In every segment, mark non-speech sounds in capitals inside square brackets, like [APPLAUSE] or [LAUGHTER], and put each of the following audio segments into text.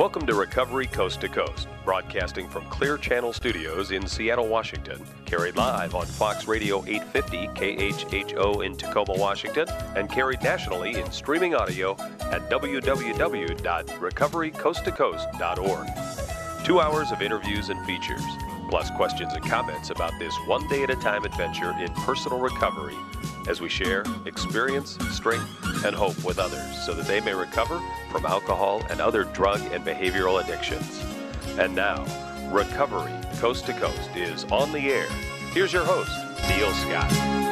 Welcome to Recovery Coast to Coast, broadcasting from Clear Channel Studios in Seattle, Washington, carried live on Fox Radio 850 KHHO in Tacoma, Washington, and carried nationally in streaming audio at www.recoverycoasttocoast.org. Two hours of interviews and features, plus questions and comments about this one day at a time adventure in personal recovery as we share experience, strength, and hope with others so that they may recover from alcohol and other drug and behavioral addictions. And now, Recovery Coast to Coast is on the air. Here's your host, Neil Scott.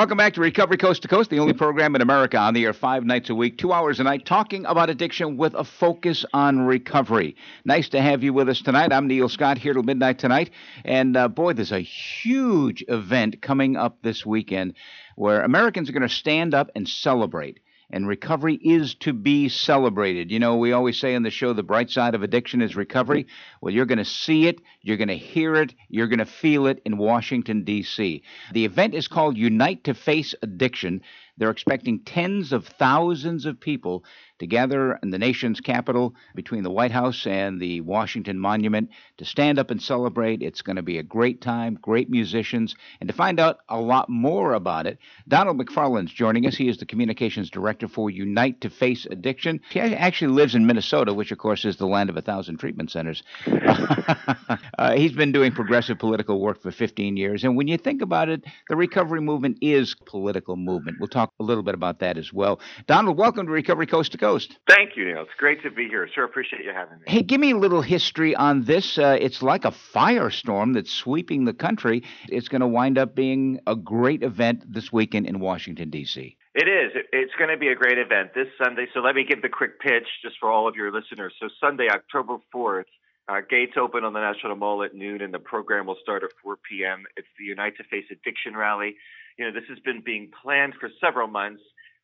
Welcome back to Recovery Coast to Coast, the only program in America on the air five nights a week, two hours a night, talking about addiction with a focus on recovery. Nice to have you with us tonight. I'm Neil Scott here till midnight tonight. And uh, boy, there's a huge event coming up this weekend where Americans are going to stand up and celebrate and recovery is to be celebrated. You know, we always say on the show the bright side of addiction is recovery. Well, you're going to see it, you're going to hear it, you're going to feel it in Washington, D.C. The event is called Unite to Face Addiction. They're expecting tens of thousands of people to gather in the nation's capital between the White House and the Washington Monument to stand up and celebrate. It's going to be a great time, great musicians. And to find out a lot more about it, Donald McFarland's joining us. He is the communications director for Unite to Face Addiction. He actually lives in Minnesota, which, of course, is the land of a thousand treatment centers. [LAUGHS] uh, he's been doing progressive political work for 15 years. And when you think about it, the recovery movement is political movement. We'll talk a little bit about that as well. Donald, welcome to Recovery Coast to Coast. Coast. Thank you, Neil. It's great to be here. Sure appreciate you having me. Hey, give me a little history on this. Uh, it's like a firestorm that's sweeping the country. It's going to wind up being a great event this weekend in Washington, D.C. It is. It's going to be a great event this Sunday. So let me give the quick pitch just for all of your listeners. So Sunday, October 4th, uh, gates open on the National Mall at noon, and the program will start at 4 p.m. It's the Unite to Face Addiction Rally. You know, this has been being planned for several months,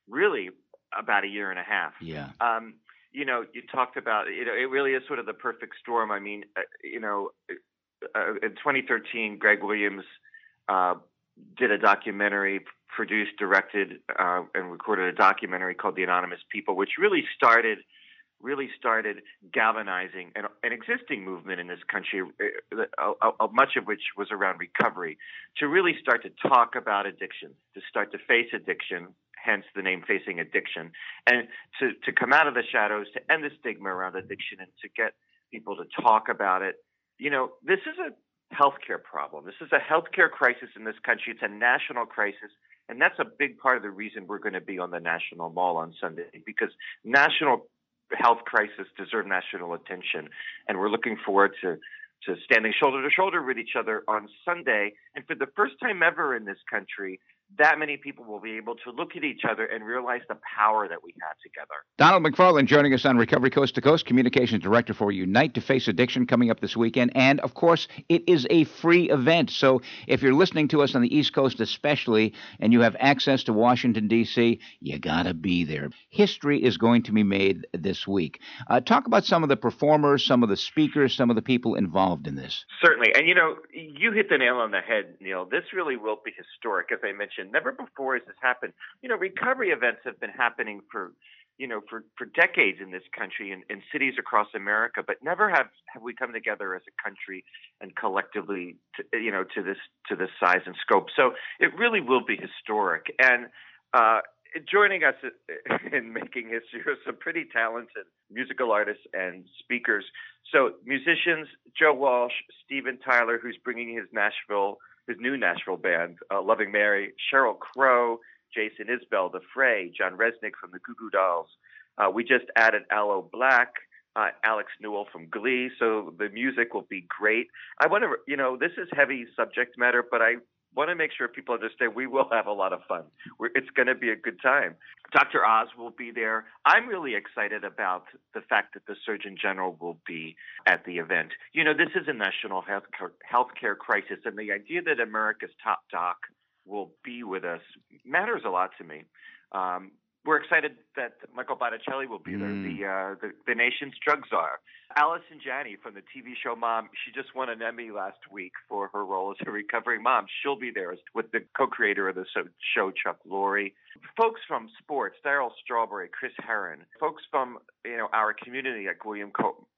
really about a year and a half. Yeah. Um, you know, you talked about you know it really is sort of the perfect storm. I mean, uh, you know, uh, in 2013, Greg Williams uh, did a documentary, produced, directed, uh, and recorded a documentary called The Anonymous People, which really started really started galvanizing an, an existing movement in this country, uh, uh, much of which was around recovery, to really start to talk about addiction, to start to face addiction, hence the name Facing Addiction, and to, to come out of the shadows, to end the stigma around addiction, and to get people to talk about it. You know, this is a healthcare problem. This is a healthcare crisis in this country. It's a national crisis. And that's a big part of the reason we're going to be on the National Mall on Sunday because national health crisis deserve national attention. And we're looking forward to, to standing shoulder to shoulder with each other on Sunday. And for the first time ever in this country, that many people will be able to look at each other and realize the power that we have together. Donald McFarland joining us on Recovery Coast to Coast, Communications Director for Unite to Face Addiction, coming up this weekend. And of course, it is a free event. So if you're listening to us on the East Coast, especially, and you have access to Washington, D.C., you got to be there. History is going to be made this week. Uh, talk about some of the performers, some of the speakers, some of the people involved in this. Certainly. And you know, you hit the nail on the head, Neil. This really will be historic, as I mentioned never before has this happened. You know, recovery events have been happening for, you know, for, for decades in this country and in cities across America, but never have, have we come together as a country and collectively, to, you know, to this to this size and scope. So it really will be historic. And uh, joining us in making history are some pretty talented musical artists and speakers. So musicians, Joe Walsh, Steven Tyler, who's bringing his Nashville his new Nashville band, uh, Loving Mary, Sheryl Crow, Jason Isbell, The Fray, John Rzeznik from the Goo Goo Dolls. Uh, we just added Aloe Blacc, uh, Alex Newell from Glee, so the music will be great. I want to, you know, this is heavy subject matter, but I want to make sure people understand we will have a lot of fun. We're, it's going to be a good time. Dr. Oz will be there. I'm really excited about the fact that the Surgeon General will be at the event. You know, this is a national health healthcare crisis, and the idea that America's top doc will be with us matters a lot to me. Um, we're excited that Michael Botticelli will be there, mm. the, uh, the, the nation's drug czar. Allison Janney from the TV show Mom, she just won an Emmy last week for her role as a recovering mom. She'll be there with the co-creator of the show, Chuck Lorre. Folks from sports, Darryl Strawberry, Chris Herren. Folks from you know our community like William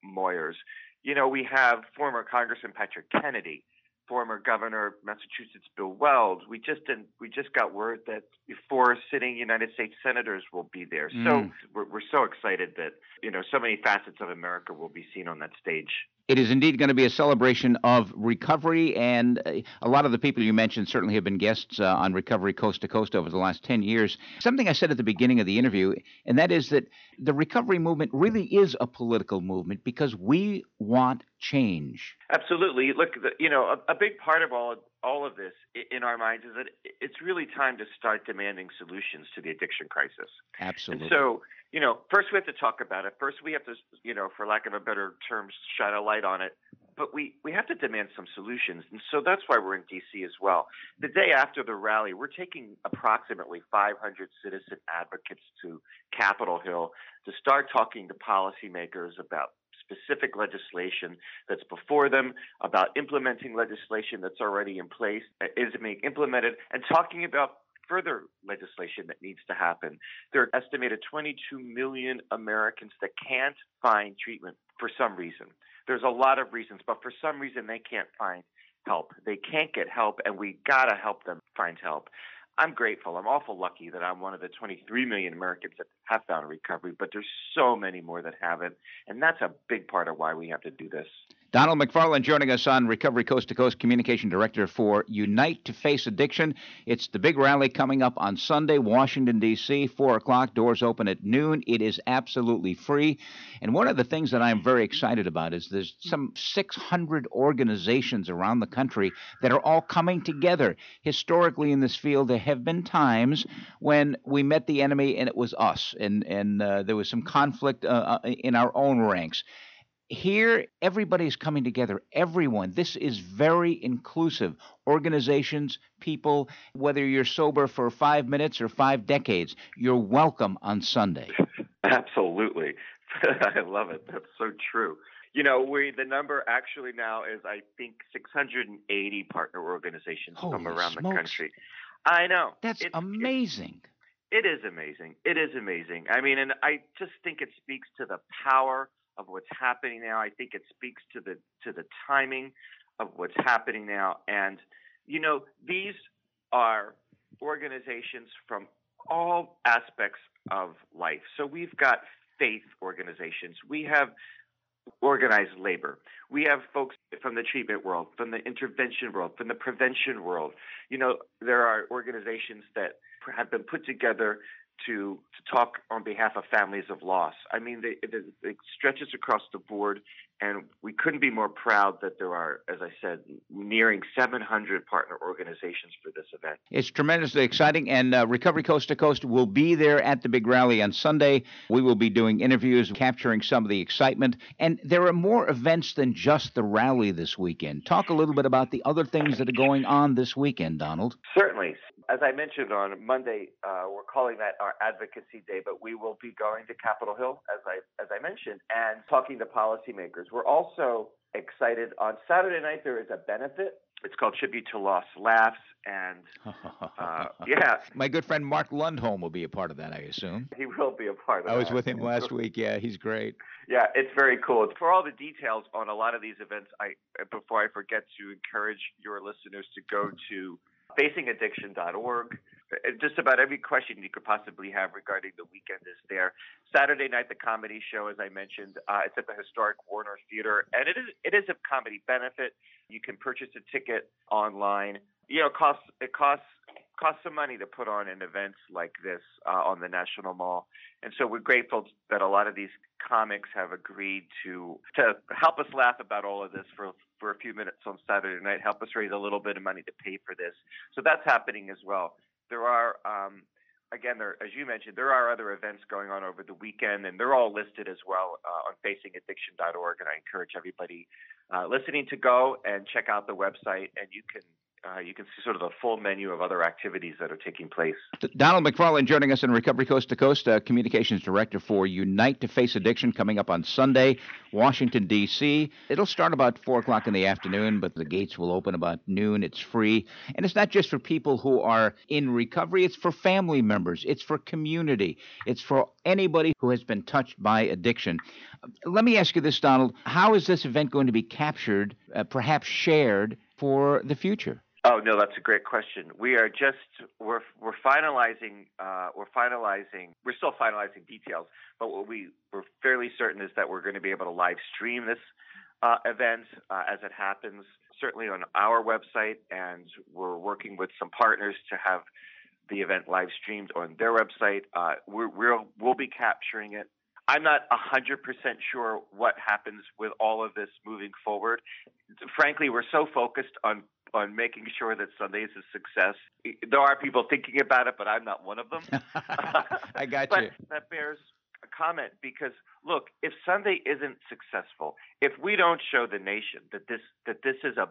Moyers. You know we have former Congressman Patrick Kennedy former governor of Massachusetts Bill Weld. We just didn't, we just got word that four sitting United States senators will be there. Mm. So we're, we're so excited that you know so many facets of America will be seen on that stage. It is indeed going to be a celebration of recovery, and uh, a lot of the people you mentioned certainly have been guests uh, on Recovery Coast to Coast over the last 10 years. Something I said at the beginning of the interview, and that is that the recovery movement really is a political movement because we want change. Absolutely. Look, you know, a, a, big part of all all of this in our minds is that it's really time to start demanding solutions to the addiction crisis. Absolutely. And so, you know, first we have to talk about it. First we have to, you know, for lack of a better term, shine a light on it. But we, we have to demand some solutions. And so that's why we're in D.C. as well. The day after the rally, we're taking approximately 500 citizen advocates to Capitol Hill to start talking to policymakers about specific legislation that's before them, about implementing legislation that's already in place, that is being implemented, and talking about further legislation that needs to happen. There are estimated 22 million Americans that can't find treatment for some reason. There's a lot of reasons, but for some reason they can't find help. They can't get help, and we gotta help them find help. I'm grateful. I'm awful lucky that I'm one of the 23 million Americans that have found recovery, but there's so many more that haven't. And that's a big part of why we have to do this. Donald McFarland joining us on Recovery Coast to Coast Communication Director for Unite to Face Addiction. It's the big rally coming up on Sunday, Washington, D.C., 4 o'clock. Doors open at noon. It is absolutely free. And one of the things that I'm very excited about is there's some 600 organizations around the country that are all coming together. Historically, in this field, there have been times when we met the enemy and it was us, and, and uh, there was some conflict uh, uh in our own ranks here everybody's coming together everyone. This is very inclusive. Organizations people whether you're sober for five minutes or five decades you're welcome on sunday. [LAUGHS] Absolutely. [LAUGHS] I love it. That's so true. You know we the number actually now is i think 680 partner organizations Holy from around smokes. the country. I know. That's it's, amazing. It is amazing. It is amazing. I mean and i just think it speaks to the power of what's happening now. I think it speaks to the to the timing of what's happening now. And you know, these are organizations from all aspects of life. So we've got faith organizations. We have organized labor. We have folks from the treatment world, from the intervention world, from the prevention world. You know, there are organizations that have been put together to to talk on behalf of families of loss. I mean, they, it, it, stretches across the board, and we couldn't be more proud that there are, as I said, nearing 700 partner organizations for this event. It's tremendously exciting, and uh, Recovery Coast to Coast will be there at the big rally on Sunday. We will be doing interviews, capturing some of the excitement, and there are more events than just the rally this weekend. Talk a little bit about the other things that are going on this weekend, Donald. Certainly as I mentioned on Monday, uh, we're calling that our Advocacy Day, but we will be going to Capitol Hill, as I as I mentioned, and talking to policymakers. We're also excited. On Saturday night, there is a benefit. It's called Tribute to Lost Laughs, and [LAUGHS] uh, yeah, my good friend Mark Lundholm will be a part of that. I assume he will be a part of. I was with him last week. Yeah, he's great. Yeah, it's very cool. For all the details on a lot of these events, I before I forget to encourage your listeners to go to facingaddiction.org. Just about every question you could possibly have regarding the weekend is there. Saturday night, the comedy show, as I mentioned, uh, it's at the historic Warner Theater, and it is it is a comedy benefit. You can purchase a ticket online. You know, it costs it costs costs some money to put on an event like this uh, on the National Mall, and so we're grateful that a lot of these comics have agreed to to help us laugh about all of this for for a few minutes on Saturday night, help us raise a little bit of money to pay for this. So that's happening as well. There are um, again, there, as you mentioned, there are other events going on over the weekend, and they're all listed as well uh, on facingaddiction.org. And I encourage everybody uh, listening to go and check out the website, and you can uh, you can see sort of the full menu of other activities that are taking place. Donald McFarland joining us in Recovery Coast to Coast, uh, Communications Director for Unite to Face Addiction, coming up on Sunday, Washington, D.C. It'll start about 4 o'clock in the afternoon, but the gates will open about noon. It's free. And it's not just for people who are in recovery, it's for family members, it's for community, it's for anybody who has been touched by addiction. Let me ask you this, Donald. How is this event going to be captured, uh, perhaps shared for the future? Oh no, that's a great question. We are just we're we're finalizing uh, we're finalizing we're still finalizing details, but what we we're fairly certain is that we're going to be able to live stream this uh, event uh, as it happens, certainly on our website, and we're working with some partners to have the event live streamed on their website. Uh, we're, we'll we'll be capturing it. I'm not 100% sure what happens with all of this moving forward. Frankly, we're so focused on on making sure that Sunday is a success. There are people thinking about it, but I'm not one of them. [LAUGHS] I got but you. That bears a comment because look, if Sunday isn't successful, if we don't show the nation that this that this is a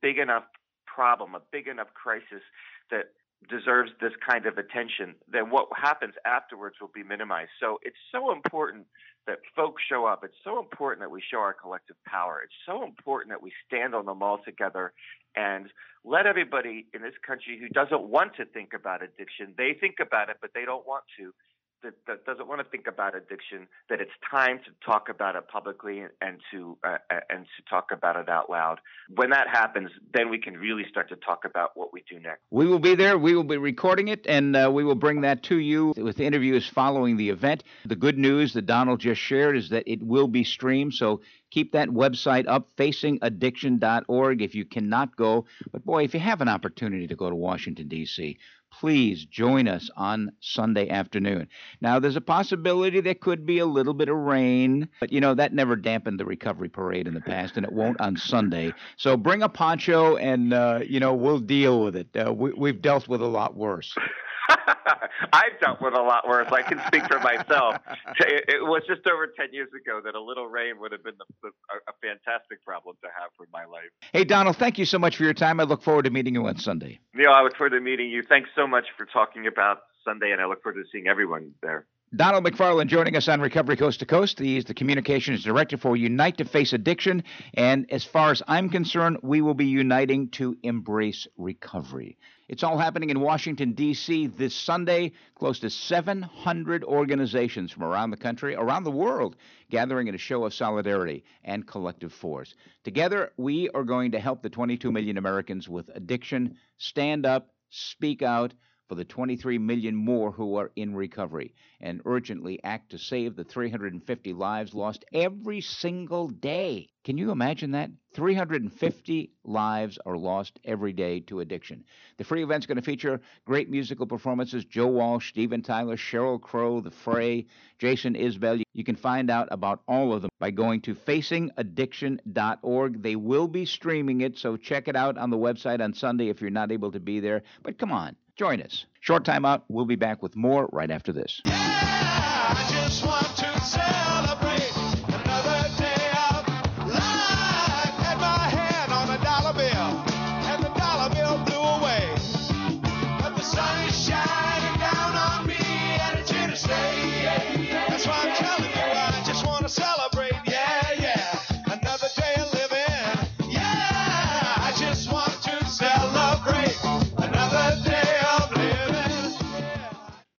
big enough problem, a big enough crisis that deserves this kind of attention, then what happens afterwards will be minimized. So it's so important that folks show up. It's so important that we show our collective power. It's so important that we stand on the mall together and let everybody in this country who doesn't want to think about addiction, they think about it, but they don't want to that, that doesn't want to think about addiction, that it's time to talk about it publicly and to uh, uh, and to talk about it out loud. When that happens, then we can really start to talk about what we do next. We will be there. We will be recording it, and uh, we will bring that to you with interviews following the event. The good news that Donald just shared is that it will be streamed, so keep that website up, facingaddiction.org, if you cannot go. But boy, if you have an opportunity to go to Washington, D.C., please join us on Sunday afternoon. Now, there's a possibility there could be a little bit of rain, but you know, that never dampened the recovery parade in the past, and it won't on Sunday. So bring a poncho and, uh, you know, we'll deal with it. Uh, we, we've dealt with a lot worse. [LAUGHS] I've dealt with a lot worse. I can speak for myself. It, was just over 10 years ago that a little rain would have been the, the, a fantastic problem to have for my life. Hey, Donald, thank you so much for your time. I look forward to meeting you on Sunday. Neil, I look forward to meeting you. Thanks so much for talking about Sunday, and I look forward to seeing everyone there. Donald McFarland joining us on Recovery Coast to Coast. He is the communications director for Unite to Face Addiction. And as far as I'm concerned, we will be uniting to embrace recovery. It's all happening in Washington, D.C. this Sunday. Close to 700 organizations from around the country, around the world, gathering in a show of solidarity and collective force. Together, we are going to help the 22 million Americans with addiction stand up, speak out, for the 23 million more who are in recovery and urgently act to save the 350 lives lost every single day. Can you imagine that? 350 lives are lost every day to addiction. The free event's going to feature great musical performances Joe Walsh, Steven Tyler, Sheryl Crow, The Fray, Jason Isbell. You can find out about all of them by going to facingaddiction.org. They will be streaming it, so check it out on the website on Sunday if you're not able to be there. But come on, Join us. Short time out. We'll be back with more right after this. Yeah,